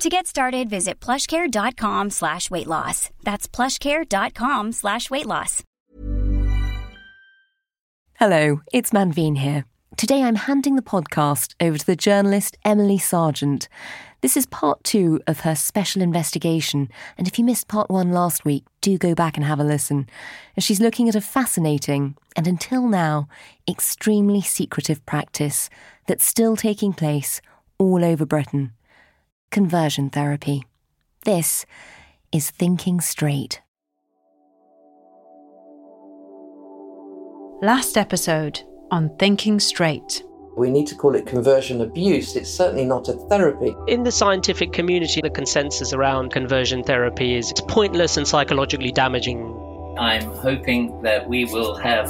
To get started, visit plushcare.com slash weight loss. That's plushcare.com slash weight loss. Hello, it's Manveen here. Today I'm handing the podcast over to the journalist Emily Sargent. This is part two of her special investigation, and if you missed part one last week, do go back and have a listen. As she's looking at a fascinating, and until now, extremely secretive practice that's still taking place all over Britain conversion therapy. This is Thinking Straight. Last episode on Thinking Straight. We need to call it conversion abuse. It's certainly not a therapy. In the scientific community, the consensus around conversion therapy is it's pointless and psychologically damaging. I'm hoping that we will have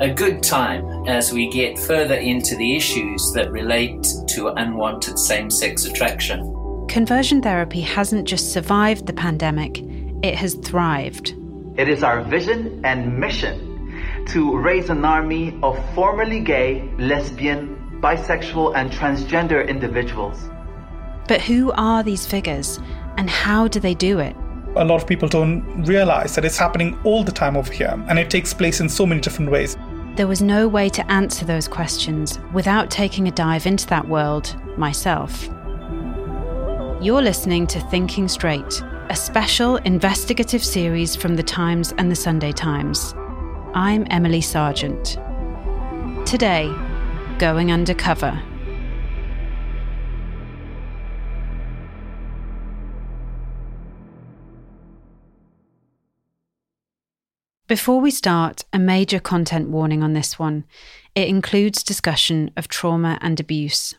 a good time as we get further into the issues that relate to unwanted same sex attraction. Conversion therapy hasn't just survived the pandemic, it has thrived. It is our vision and mission to raise an army of formerly gay, lesbian, bisexual, and transgender individuals. But who are these figures and how do they do it? A lot of people don't realize that it's happening all the time over here, and it takes place in so many different ways. There was no way to answer those questions without taking a dive into that world myself. You're listening to Thinking Straight, a special investigative series from The Times and The Sunday Times. I'm Emily Sargent. Today, going undercover. Before we start, a major content warning on this one. It includes discussion of trauma and abuse.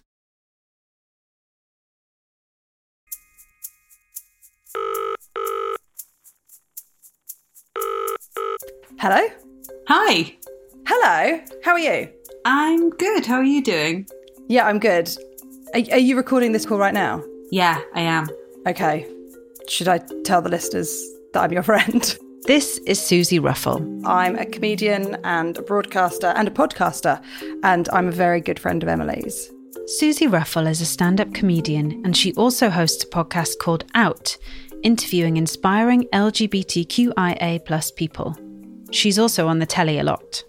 Hello? Hi. Hello. How are you? I'm good. How are you doing? Yeah, I'm good. Are, are you recording this call right now? Yeah, I am. Okay. Should I tell the listeners that I'm your friend? This is Suzi Ruffell. I'm a comedian and a broadcaster and a podcaster, and I'm a very good friend of Emily's. Suzi Ruffell is a stand up comedian, and she also hosts a podcast called Out, interviewing inspiring LGBTQIA plus people. She's also on the telly a lot.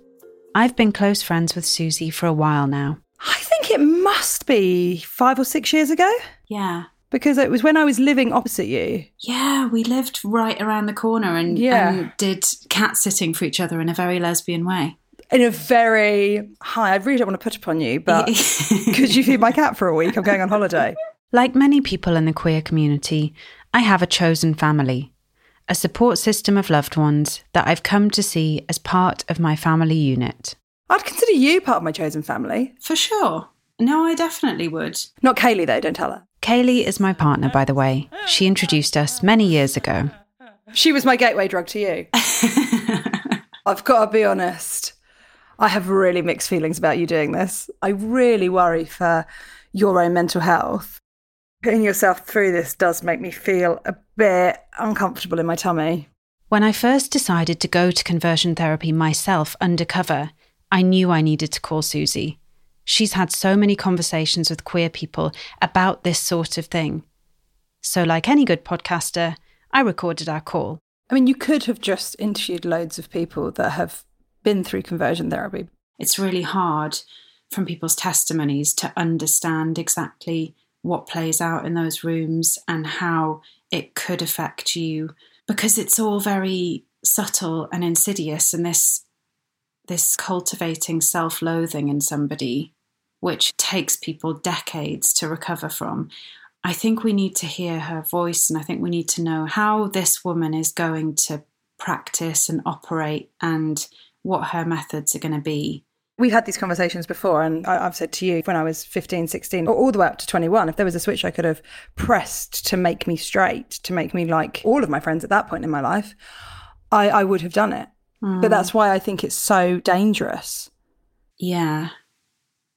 I've been close friends with Suzi for a while now. I think it must be five or six years ago. Yeah. Because it was when I was living opposite you. Yeah, we lived right around the corner and, Yeah. and did cat sitting for each other in a very lesbian way. In a very hi, I really don't want to put upon you, but could you feed my cat for a week? I'm going on holiday. Like many people in the queer community, I have a chosen family, a support system of loved ones that I've come to see as part of my family unit. I'd consider you part of my chosen family. For sure. No, I definitely would. Not Kaylee though, don't tell her. Kaylee is my partner, by the way. She introduced us many years ago. She was my gateway drug to you. I've got to be honest. I have really mixed feelings about you doing this. I really worry for your own mental health. Putting yourself through this does make me feel a bit uncomfortable in my tummy. When I first decided to go to conversion therapy myself undercover, I knew I needed to call Suzi. She's had so many conversations with queer people about this sort of thing. So, like any good podcaster, I recorded our call. I mean, you could have just interviewed loads of people that have been through conversion therapy. It's really hard from people's testimonies to understand exactly what plays out in those rooms and how it could affect you because it's all very subtle and insidious and this this cultivating self-loathing in somebody which takes people decades to recover from. I think we need to hear her voice and I think we need to know how this woman is going to practice and operate and what her methods are going to be. We've had these conversations before, and I, have said to you when I was 15, 16, or all the way up to 21, if there was a switch I could have pressed to make me straight, to make me like all of my friends at that point in my life, I, I would have done it. Mm. But that's why I think it's so dangerous. Yeah.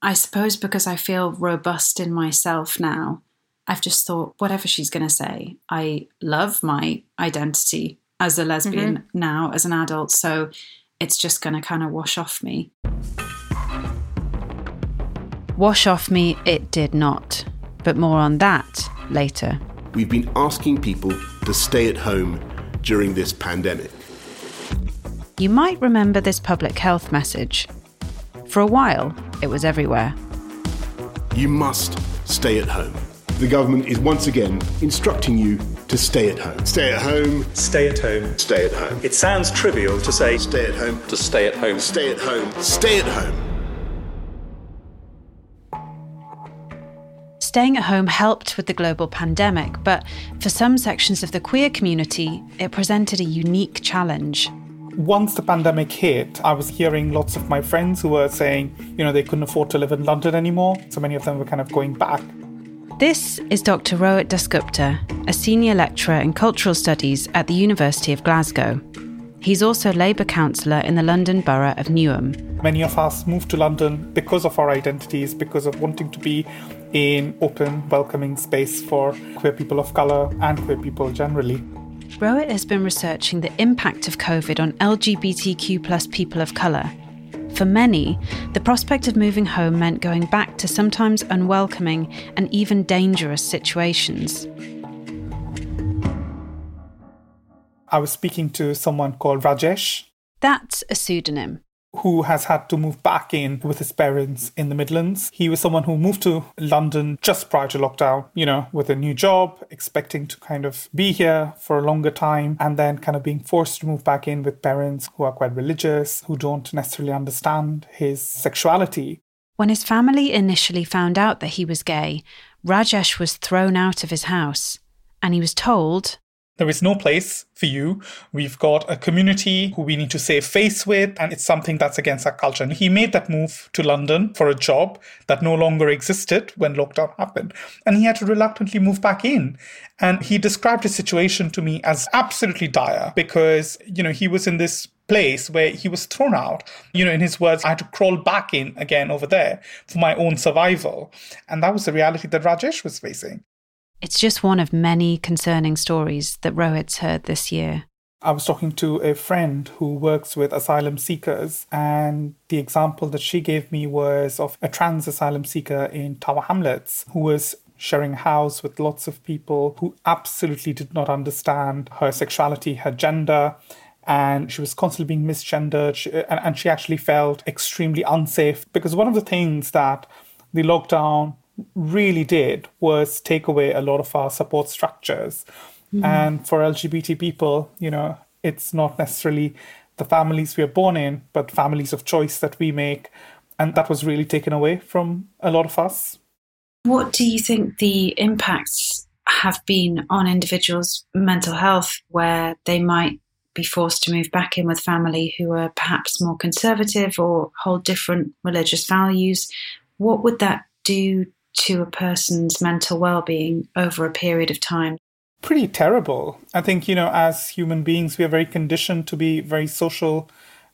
I suppose because I feel robust in myself now, I've just thought, whatever she's going to say, I love my identity as a lesbian mm-hmm. now, as an adult. So it's just going to kind of wash off me. Wash off me, it did not. But more on that later. We've been asking people to stay at home during this pandemic. You might remember this public health message. For a while, it was everywhere. You must stay at home. The government is once again instructing you to stay at home. Stay at home. Stay at home. Stay at home. It sounds trivial to say stay at home. To stay at home. Stay at home. Stay at home. Staying at home helped with the global pandemic, but for some sections of the queer community, it presented a unique challenge. Once the pandemic hit, I was hearing lots of my friends who were saying, you know, they couldn't afford to live in London anymore. So many of them were kind of going back this is Dr. Rohit Dasgupta, a senior lecturer in cultural studies at the University of Glasgow. He's also Labour councillor in the London Borough of Newham. Many of us moved to London because of our identities, because of wanting to be in open, welcoming space for queer people of colour and queer people generally. Rohit has been researching the impact of COVID on LGBTQ plus people of colour for many, the prospect of moving home meant going back to sometimes unwelcoming and even dangerous situations. I was speaking to someone called Rajesh. That's a pseudonym who has had to move back in with his parents in the Midlands. He was someone who moved to London just prior to lockdown, you know, with a new job, expecting to kind of be here for a longer time, and then kind of being forced to move back in with parents who are quite religious, who don't necessarily understand his sexuality. When his family initially found out that he was gay, Rajesh was thrown out of his house, and he was told there is no place for you. We've got a community who we need to save face with, and it's something that's against our culture. And he made that move to London for a job that no longer existed when lockdown happened. And he had to reluctantly move back in. And he described his situation to me as absolutely dire because, you know, he was in this place where he was thrown out. You know, in his words, I had to crawl back in again over there for my own survival. And that was the reality that Rajesh was facing. It's just one of many concerning stories that Rohit's heard this year. I was talking to a friend who works with asylum seekers, and the example that she gave me was of a trans asylum seeker in Tower Hamlets who was sharing a house with lots of people who absolutely did not understand her sexuality, her gender, and she was constantly being misgendered, and, and she actually felt extremely unsafe because one of the things that the lockdown really did was take away a lot of our support structures. Mm-hmm. And for LGBT people, you know, it's not necessarily the families we are born in, but families of choice that we make. And that was really taken away from a lot of us. What do you think the impacts have been on individuals' mental health where they might be forced to move back in with family who are perhaps more conservative or hold different religious values? What would that do to a person's mental well being over a period of time? Pretty terrible. I think, you know, as human beings, we are very conditioned to be very social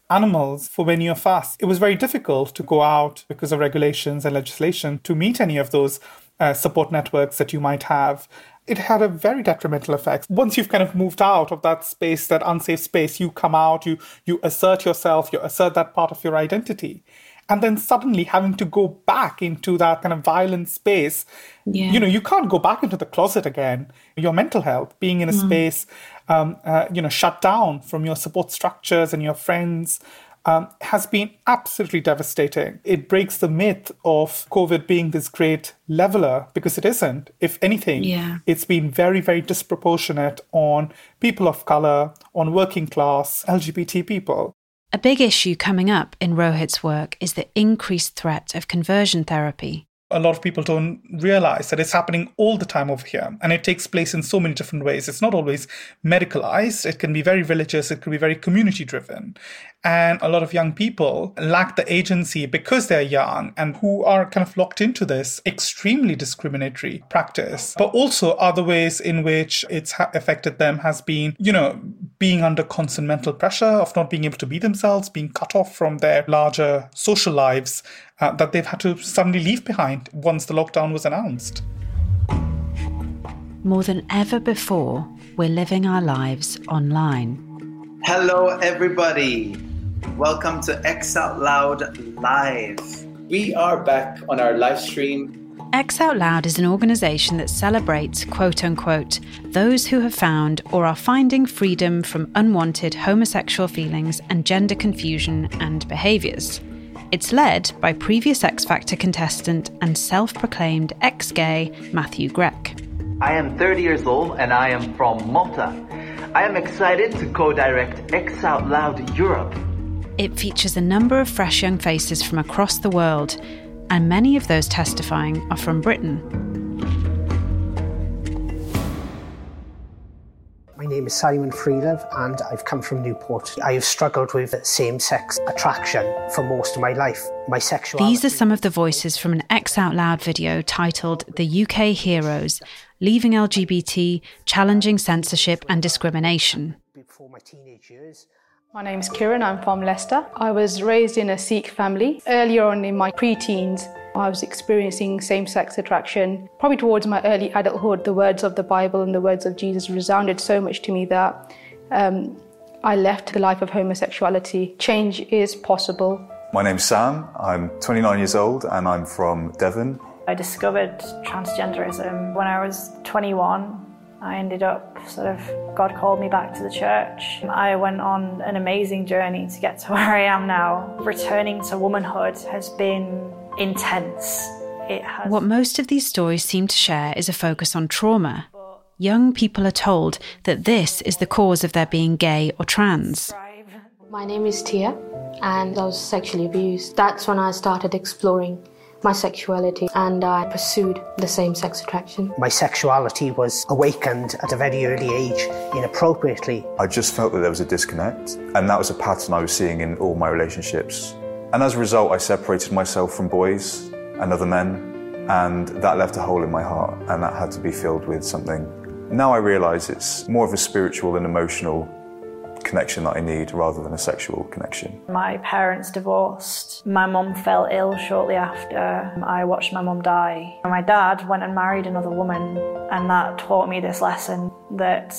animals for many of us. It was very difficult to go out because of regulations and legislation to meet any of those uh, support networks that you might have. It had a very detrimental effect. Once you've kind of moved out of that space, that unsafe space, you come out, you you assert yourself, you assert that part of your identity and then suddenly having to go back into that kind of violent space yeah. you know you can't go back into the closet again your mental health being in a mm. space um, uh, you know shut down from your support structures and your friends um, has been absolutely devastating. It breaks the myth of COVID being this great leveler because it isn't. If anything, Yeah. it's been very, very disproportionate on people of color, on working class, LGBT people. A big issue coming up in Rohit's work is the increased threat of conversion therapy. a lot of people don't realize that it's happening all the time over here and it takes place in so many different ways. It's not always medicalized. It can be very religious. It can be very community driven and a lot of young people lack the agency because they're young and who are kind of locked into this extremely discriminatory practice. But also other ways in which it's affected them has been you know being under constant mental pressure of not being able to be themselves being cut off from their larger social lives uh, that they've had to suddenly leave behind once the lockdown was announced. More than ever before, we're living our lives online. Hello, everybody. Welcome to X Out Loud Live. We are back on our live stream. X Out Loud is an organisation that celebrates, quote unquote, those who have found or are finding freedom from unwanted homosexual feelings and gender confusion and behaviours. It's led by previous X Factor contestant and self proclaimed ex gay Matthew Grech. I am 30 years old and I am from Malta. I am excited to co direct X Out Loud Europe. It features a number of fresh young faces from across the world, and many of those testifying are from Britain. My name is Simon Freelove and I've come from Newport. I have struggled with same sex attraction for most of my life. My sexuality. These are some of the voices from an X Out Loud video titled The UK Heroes Leaving LGBT, Challenging Censorship and Discrimination. Before my teenage years, My name is Kiran, I'm from Leicester. I was raised in a Sikh family. Earlier on in my pre-teens, I was experiencing same-sex attraction. Probably towards my early adulthood, the words of the Bible and the words of Jesus resounded so much to me that um, I left the life of homosexuality. Change is possible. My name's Sam. I'm 29 years old and I'm from Devon. I discovered transgenderism when I was 21. I ended up sort of, God called me back to the church. I went on an amazing journey to get to where I am now. Returning to womanhood has been intense. It has. What most of these stories seem to share is a focus on trauma. Young people are told that this is the cause of their being gay or trans. My name is Tia, and I was sexually abused. That's when I started exploring my sexuality and I pursued the same sex attraction. my sexuality was awakened at a very early age inappropriately. I just felt that there was a disconnect, and that was a pattern I was seeing in all my relationships. And as a result, I separated myself from boys and other men, and that left a hole in my heart, and that had to be filled with something. Now I realise it's more of a spiritual and emotional connection that I need rather than a sexual connection. My parents divorced. My mum fell ill shortly after. I watched my mum die. My dad went and married another woman, and that taught me this lesson that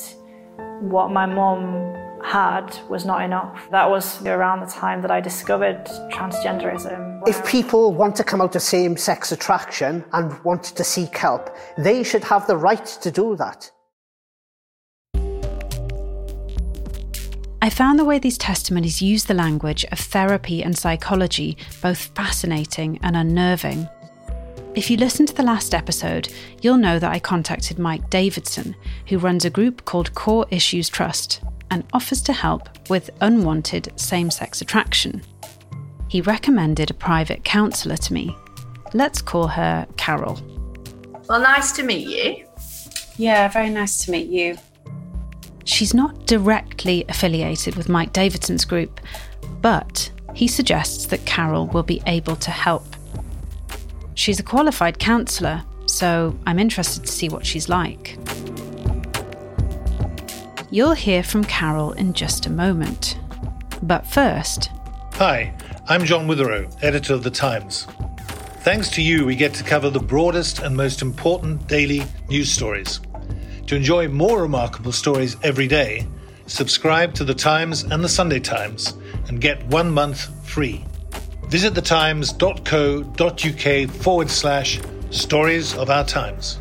what my mum had was not enough. That was around the time that I discovered transgenderism. If people want to come out of same sex attraction and want to seek help, they should have the right to do that. I found the way these testimonies use the language of therapy and psychology both fascinating and unnerving. If you listened to the last episode, you'll know that I contacted Mike Davidson, who runs a group called Core Issues Trust and offers to help with unwanted same sex attraction. He recommended a private counsellor to me. Let's call her Carol. Well, nice to meet you. Yeah, very nice to meet you. She's not directly affiliated with Mike Davidson's group, but he suggests that Carol will be able to help. She's a qualified counsellor, so I'm interested to see what she's like. You'll hear from Carol in just a moment. But first, Hi, I'm John Witherow, editor of The Times. Thanks to you, we get to cover the broadest and most important daily news stories. To enjoy more remarkable stories every day, subscribe to The Times and The Sunday Times and get one month free. Visit thetimes.co.uk forward slash stories of our times.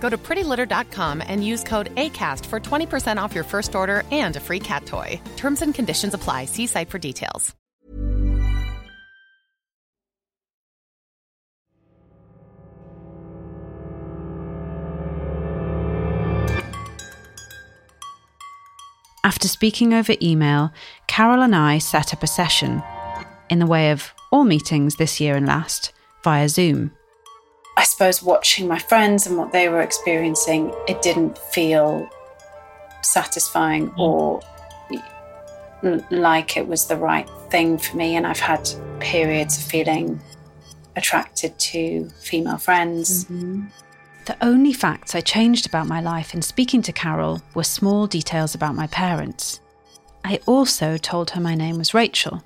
Go to prettylitter.com and use code ACAST for 20% off your first order and a free cat toy. Terms and conditions apply. See site for details. After speaking over email, Carol and I set up a session, in the way of all meetings this year and last, via Zoom. I suppose watching my friends and what they were experiencing, it didn't feel satisfying mm. or like it was the right thing for me. And I've had periods of feeling attracted to female friends. Mm-hmm. The only facts I changed about my life in speaking to Carol were small details about my parents. I also told her my name was Rachel.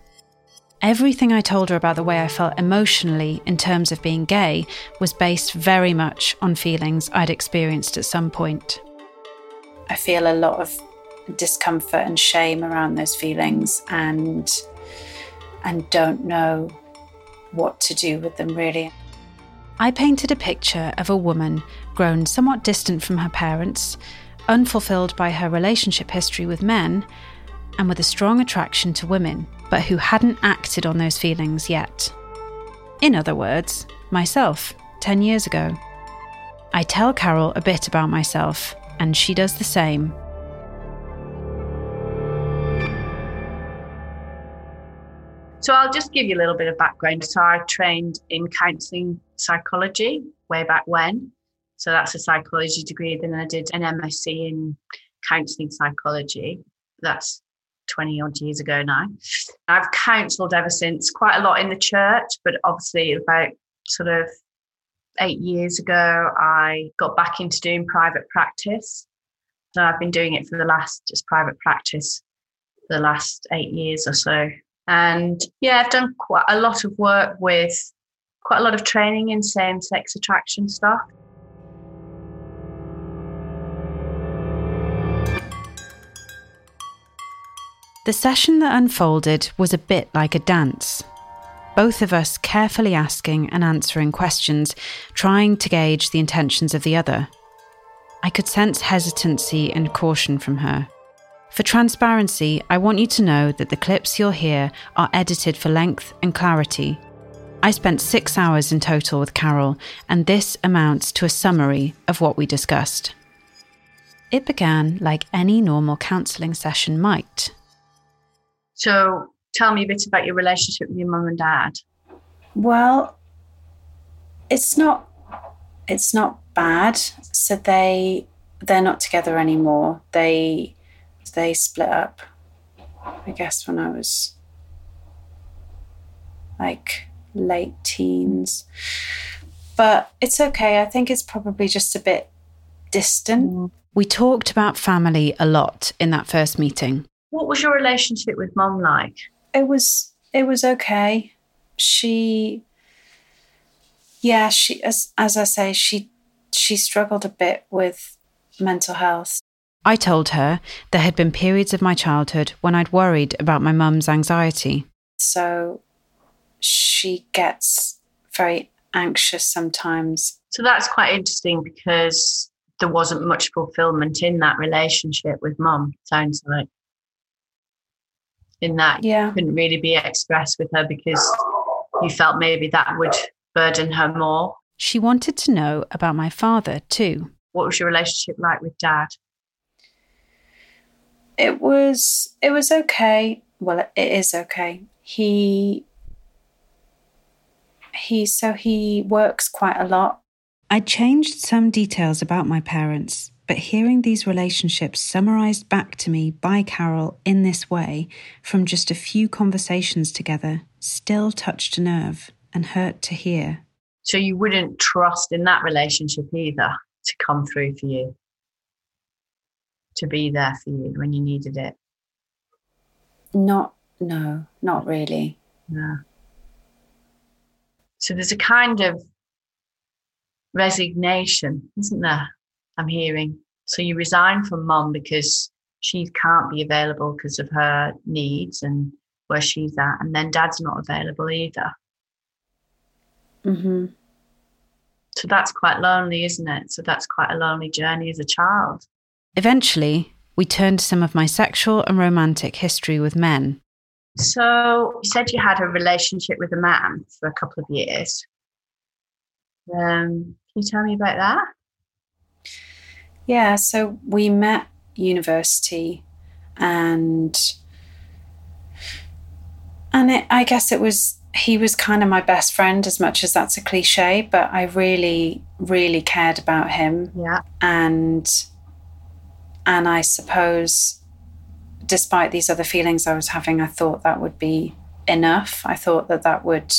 Everything I told her about the way I felt emotionally in terms of being gay was based very much on feelings I'd experienced at some point. I feel a lot of discomfort and shame around those feelings and and don't know what to do with them really. I painted a picture of a woman grown somewhat distant from her parents, unfulfilled by her relationship history with men, and with a strong attraction to women, but who hadn't acted on those feelings yet. In other words, myself, 10 years ago. I tell Carol a bit about myself, and she does the same. So I'll just give you a little bit of background. So I trained in counselling psychology way back when. So that's a psychology degree. Then I did an MSc in counselling psychology. That's 20 odd years ago now. I've counselled ever since, quite a lot in the church, but obviously about sort of eight years ago, I got back into doing private practice. So I've been doing it for the last, just private practice, the last eight years or so. And yeah, I've done quite a lot of work with quite a lot of training in same sex attraction stuff. The session that unfolded was a bit like a dance. Both of us carefully asking and answering questions, trying to gauge the intentions of the other. I could sense hesitancy and caution from her. For transparency, I want you to know that the clips you'll hear are edited for length and clarity. I spent six hours in total with Carol, and this amounts to a summary of what we discussed. It began like any normal counselling session might. So tell me a bit about your relationship with your mum and dad. Well, it's not it's not bad. So they they're not together anymore. They they split up. I guess when I was like late teens. But it's okay. I think it's probably just a bit distant. We talked about family a lot in that first meeting. What was your relationship with mum like? It was it was okay. She yeah, she as as I say, she she struggled a bit with mental health. I told her there had been periods of my childhood when I'd worried about my mum's anxiety. So she gets very anxious sometimes. So that's quite interesting because there wasn't much fulfillment in that relationship with mum, sounds like. In that Yeah. you couldn't really be expressed with her because you felt maybe that would burden her more. She wanted to know about my father too. What was your relationship like with dad? It was it was okay. Well, it is okay. He he so he works quite a lot. I changed some details about my parents, but hearing these relationships summarized back to me by Carol in this way from just a few conversations together still touched a nerve and hurt to hear. So you wouldn't trust in that relationship either to come through for you, to be there for you when you needed it. Not no, not really. No. So there's a kind of resignation, isn't there? I'm hearing. So you resign from mum because she can't be available because of her needs and where she's at, and then dad's not available either. Mm-hmm. So that's quite lonely, isn't it? So that's quite a lonely journey as a child. Eventually, we turned to some of my sexual and romantic history with men. So you said you had a relationship with a man for a couple of years. Um, can you tell me about that? Yeah, so we met university and and it, I guess it was he was kind of my best friend as much as that's a cliche, but I really really cared about him. Yeah. And and I suppose despite these other feelings I was having, I thought that would be enough. I thought that that would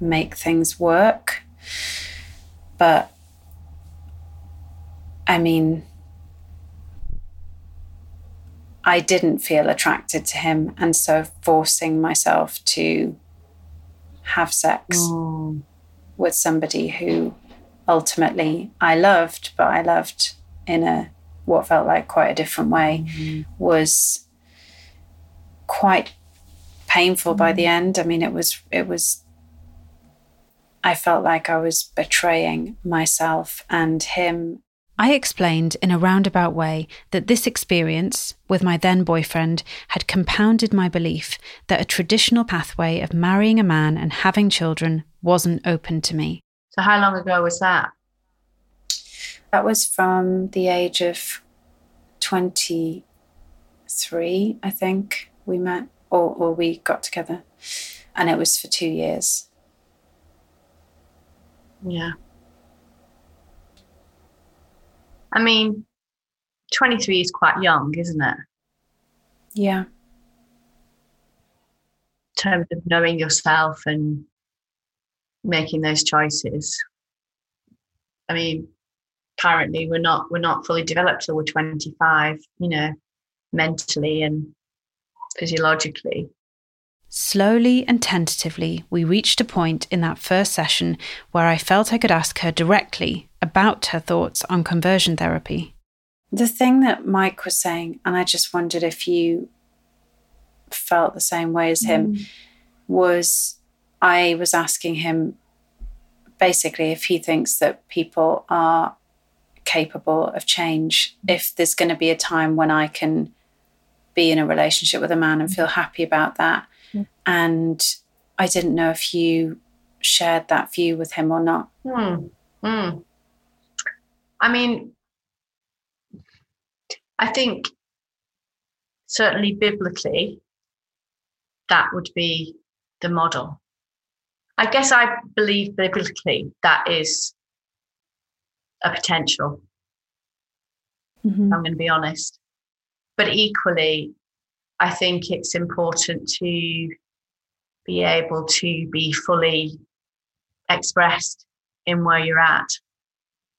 make things work. But I mean, I didn't feel attracted to him. And so forcing myself to have sex mm. with somebody who ultimately I loved, but I loved in a what felt like quite a different way mm-hmm. was quite painful by the mm-hmm. end. I mean it was it was I felt like I was betraying myself and him I explained in a roundabout way that this experience with my then boyfriend had compounded my belief that a traditional pathway of marrying a man and having children wasn't open to me. So how long ago was that? That was from the age of 23, I think we met, or, or we got together. And it was for two years. Yeah. I mean, 23 is quite young, isn't it? Yeah. In terms of knowing yourself and making those choices. I mean, apparently we're not we're not fully developed till we're 25, you know, mentally and physiologically. Slowly and tentatively, we reached a point in that first session where I felt I could ask her directly about her thoughts on conversion therapy. The thing that Mike was saying, and I just wondered if you felt the same way as him, mm. was I was asking him basically if he thinks that people are capable of change, if there's going to be a time when I can be in a relationship with a man and feel happy about that. And I didn't know if you shared that view with him or not. Hmm. Hmm. I mean, I think certainly biblically, that would be the model. I guess I believe biblically that is a potential. Mm-hmm. I'm going to be honest. But equally, I think it's important to be able to be fully expressed in where you're at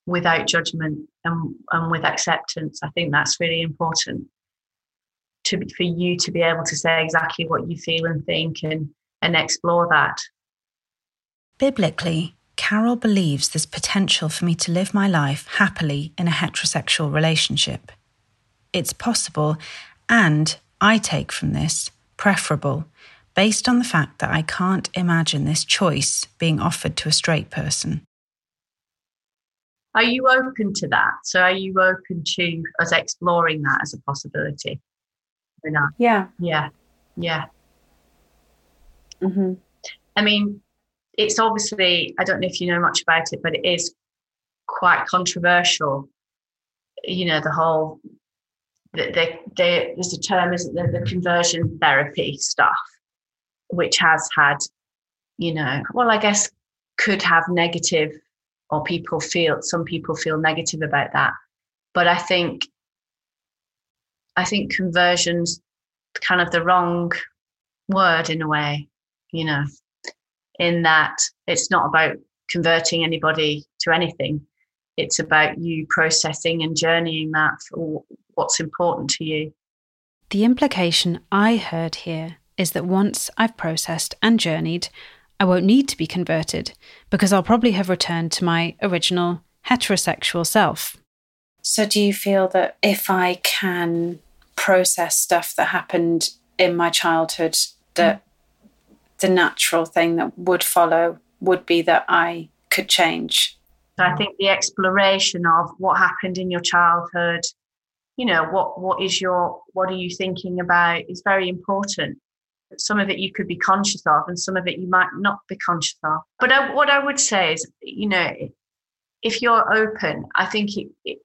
without judgment and, and with acceptance. I think that's really important to for you to be able to say exactly what you feel and think and and explore that. Biblically, Carol believes there's potential for me to live my life happily in a heterosexual relationship. It's possible, and I take from this, preferable, based on the fact that I can't imagine this choice being offered to a straight person. Are you open to that? So, are you open to us exploring that as a possibility? Yeah. Yeah. Yeah. Mm-hmm. I mean, it's obviously, I don't know if you know much about it, but it is quite controversial. You know, the whole, the, the, the, there's a term, isn't there, the conversion therapy stuff, which has had, you know, well, I guess could have negative, or people feel, some people feel negative about that. But I think, I think conversion's kind of the wrong word in a way, you know in that it's not about converting anybody to anything. It's about you processing and journeying that for what's important to you. The implication I heard here is that once I've processed and journeyed, I won't need to be converted because I'll probably have returned to my original heterosexual self. So, do you feel that if I can process stuff that happened in my childhood, that the natural thing that would follow would be that I could change. I think the exploration of what happened in your childhood, you know, what what is your what are you thinking about is very important. Some of it you could be conscious of, and some of it you might not be conscious of. But I, what I would say is, you know, if you're open, I think it, it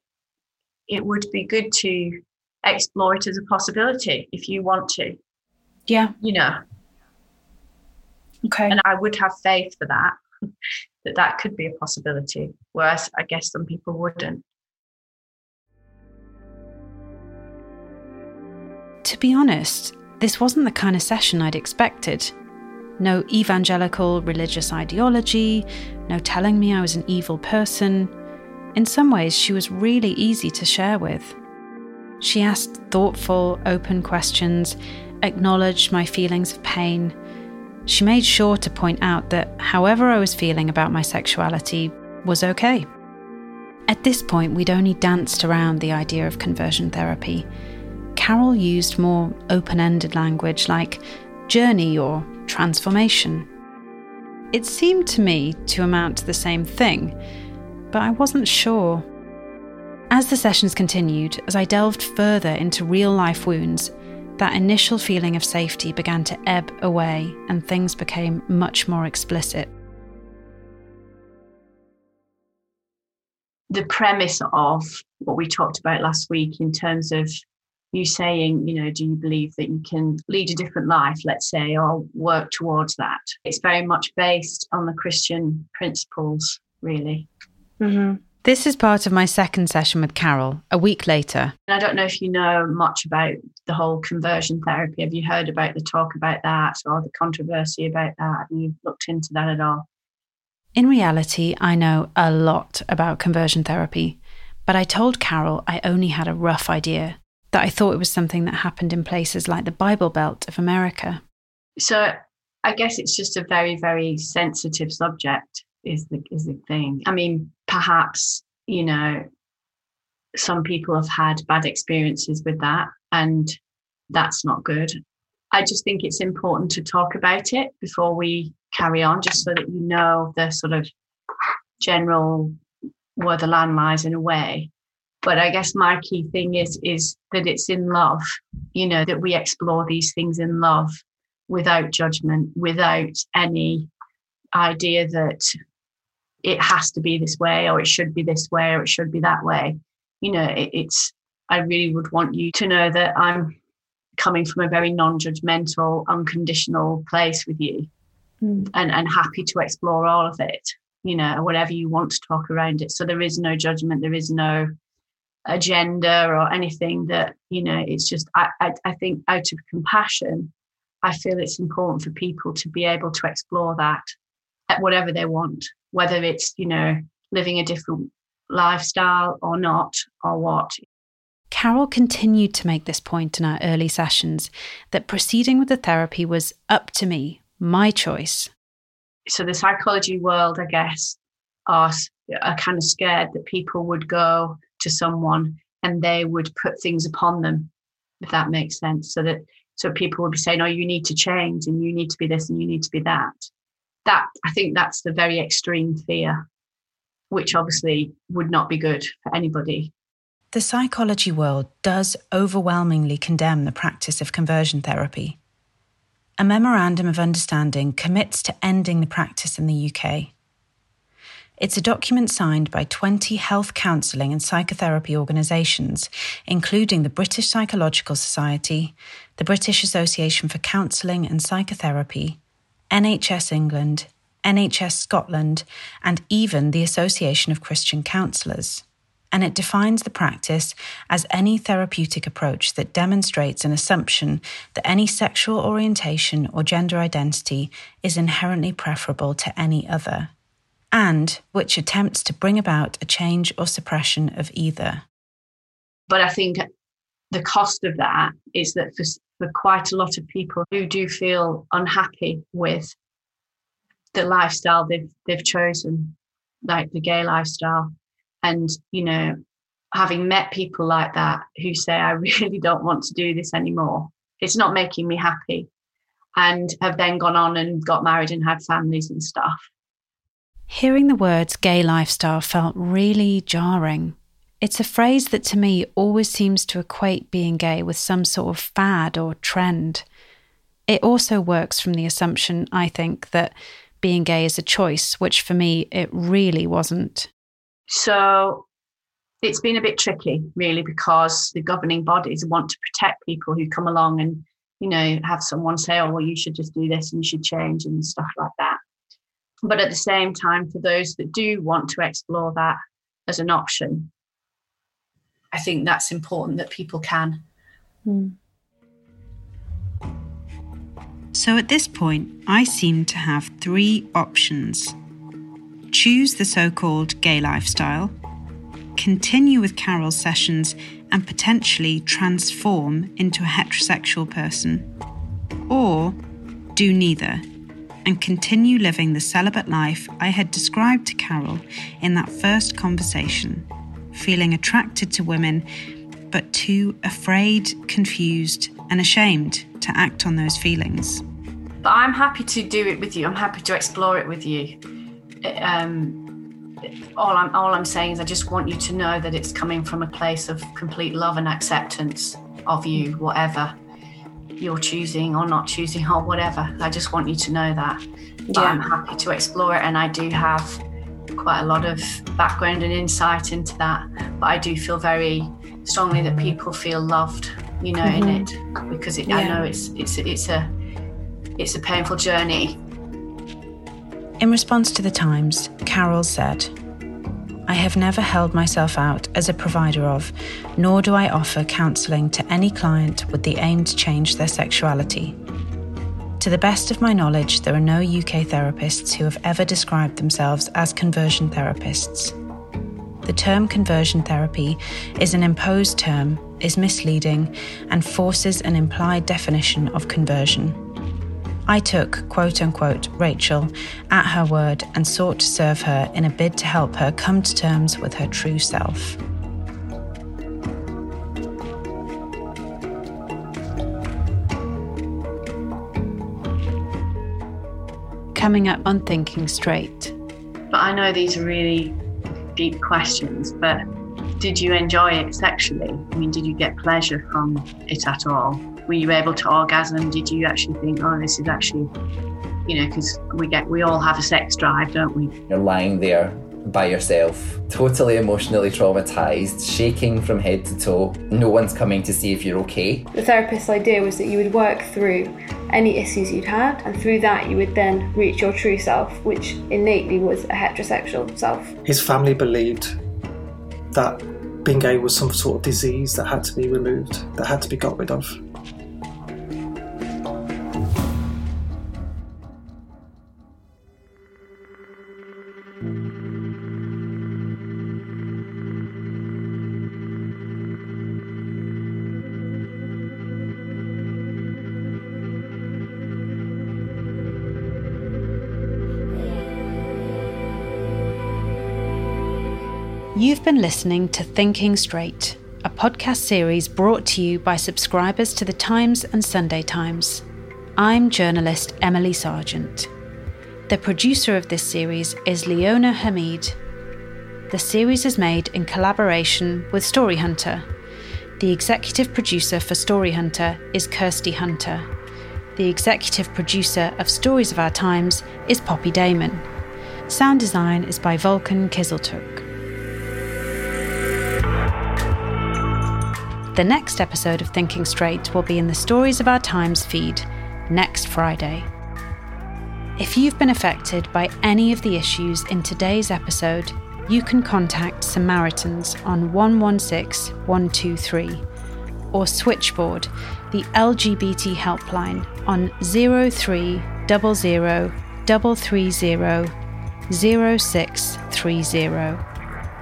it would be good to explore it as a possibility if you want to. Yeah. You know, Okay. And I would have faith for that, that that could be a possibility, whereas I guess some people wouldn't. To be honest, this wasn't the kind of session I'd expected. No evangelical religious ideology, no telling me I was an evil person. In some ways, she was really easy to share with. She asked thoughtful, open questions, acknowledged my feelings of pain, she made sure to point out that however I was feeling about my sexuality was okay. At this point, we'd only danced around the idea of conversion therapy. Carol used more open ended language like journey or transformation. It seemed to me to amount to the same thing, but I wasn't sure. As the sessions continued, as I delved further into real life wounds, that initial feeling of safety began to ebb away and things became much more explicit. The premise of what we talked about last week, in terms of you saying, you know, do you believe that you can lead a different life, let's say, or work towards that? It's very much based on the Christian principles, really. Mm-hmm. This is part of my second session with Carol, a week later. I don't know if you know much about the whole conversion therapy. Have you heard about the talk about that or the controversy about that? Have you looked into that at all? In reality, I know a lot about conversion therapy, but I told Carol I only had a rough idea, that I thought it was something that happened in places like the Bible Belt of America. So I guess it's just a very, very sensitive subject is the is the thing. I mean, perhaps you know, some people have had bad experiences with that, and that's not good. I just think it's important to talk about it before we carry on, just so that you know the sort of general where the land lies in a way. But I guess my key thing is is that it's in love, you know, that we explore these things in love without judgment, without any idea that it has to be this way or it should be this way or it should be that way. You know it, it's i really would want you to know that i'm coming from a very non-judgmental unconditional place with you. Mm. and and happy to explore all of it you know whatever you want to talk around it. So there is no judgment there is no agenda or anything that you know it's just I, I, I think out of compassion i feel it's important for people to be able to explore that at whatever they want whether it's, you know, living a different lifestyle or not, or what. Carol continued to make this point in our early sessions that proceeding with the therapy was up to me, my choice. So, the psychology world, I guess, are, are kind of scared that people would go to someone and they would put things upon them, if that makes sense. So that so people would be saying, "Oh, you need to change, and you need to be this, and you need to be that." That I think that's the very extreme fear, which obviously would not be good for anybody. The psychology world does overwhelmingly condemn the practice of conversion therapy. A memorandum of understanding commits to ending the practice in the UK. It's a document signed by 20 health counselling and psychotherapy organisations, including the British Psychological Society, the British Association for Counselling and Psychotherapy, NHS England, NHS Scotland, and even the Association of Christian Counsellors. And it defines the practice as any therapeutic approach that demonstrates an assumption that any sexual orientation or gender identity is inherently preferable to any other and which attempts to bring about a change or suppression of either. But I think the cost of that is that for, for quite a lot of people who do feel unhappy with the lifestyle they've they've chosen, like the gay lifestyle, and you know, having met people like that who say, "I really don't want to do this anymore," it's not making me happy, and have then gone on and got married and had families and stuff Hearing the words gay lifestyle felt really jarring. It's a phrase that to me always seems to equate being gay with some sort of fad or trend. It also works from the assumption, I think, that being gay is a choice, which for me it really wasn't. So it's been a bit tricky, really, because the governing bodies want to protect people who come along and, you know, have someone say, oh, well, you should just do this and you should change and stuff like that. But at the same time, for those that do want to explore that as an option, I think that's important that people can. Mm. So at this point, I seem to have three options choose the so called gay lifestyle, continue with Carol's sessions, and potentially transform into a heterosexual person, or do neither and continue living the celibate life I had described to Carol in that first conversation, feeling attracted to women, but too afraid, confused, and ashamed to act on those feelings. But I'm happy to do it with you. I'm happy to explore it with you. Um, all I'm all I'm saying is I just want you to know that it's coming from a place of complete love and acceptance of you, whatever you're choosing or not choosing or whatever. I just want you to know that. But yeah. I'm happy to explore it, and I do have quite a lot of background and insight into that. But I do feel very strongly that people feel loved, you know, mm-hmm. in it because it, yeah. I know it's it's it's a it's a painful journey. In response to the Times, Carol said. I have never held myself out as a provider of, nor do I offer counselling to any client with the aim to change their sexuality. To the best of my knowledge, there are no UK therapists who have ever described themselves as conversion therapists. The term conversion therapy is an imposed term, is misleading, and forces an implied definition of conversion. I took, quote unquote, Rachel at her word and sought to serve her in a bid to help her come to terms with her true self. Coming up on Thinking Straight. But I know these are really deep questions, but did you enjoy it sexually? I mean, did you get pleasure from it at all? Were you able to orgasm? Did you actually think, oh, this is actually, you know, because we get we all have a sex drive, don't we? You're lying there by yourself, totally emotionally traumatized, shaking from head to toe. No one's coming to see if you're okay. The therapist's idea was that you would work through any issues you'd had, and through that, you would then reach your true self, which innately was a heterosexual self. His family believed that being gay was some sort of disease that had to be removed, that had to be got rid of. You've been listening to Thinking Straight, a podcast series brought to you by subscribers to The Times and Sunday Times. I'm journalist Emily Sargent. The producer of this series is Leona Hamid. The series is made in collaboration with Story Hunter. The executive producer for Story Hunter is Kirsty Hunter. The executive producer of Stories of Our Times is Poppy Damon. Sound design is by Vulcan Kizeltuk. The next episode of Thinking Straight will be in the Stories of Our Times feed next Friday. If you've been affected by any of the issues in today's episode, you can contact Samaritans on 116 123 or Switchboard, the LGBT helpline on 0300 330 0630.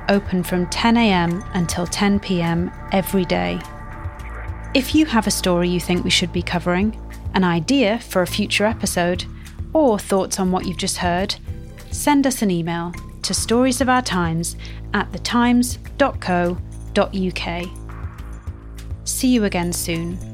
Open from 10am until 10pm every day. If you have a story you think we should be covering, an idea for a future episode, or thoughts on what you've just heard, send us an email to storiesofourtimes at thetimes.co.uk. See you again soon.